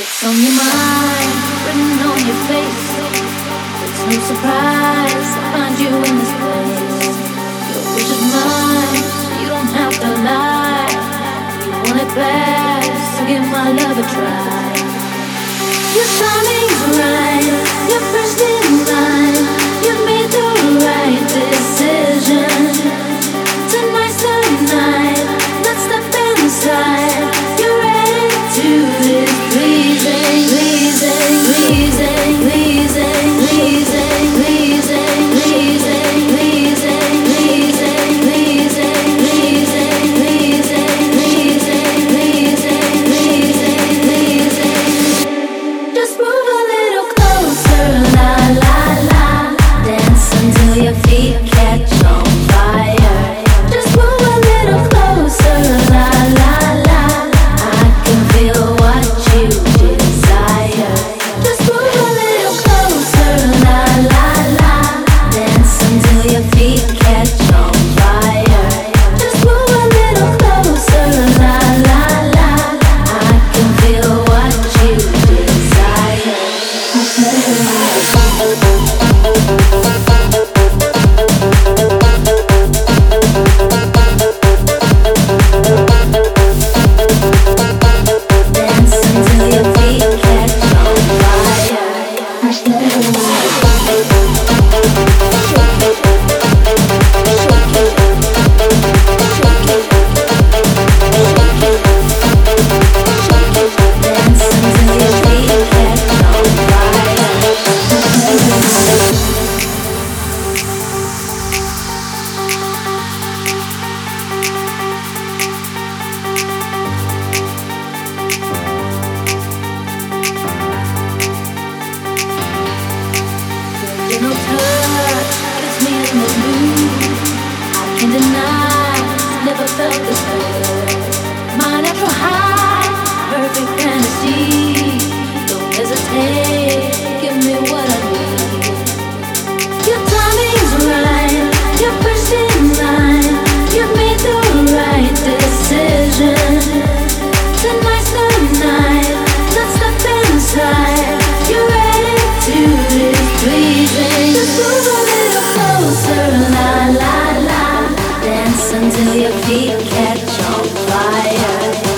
It's on your mind, written on your face. It's no surprise to find you in this place. Your wish is mine, you don't have to lie. You want it bad, so give my love a try. You saw me in the night. he'll catch on fire.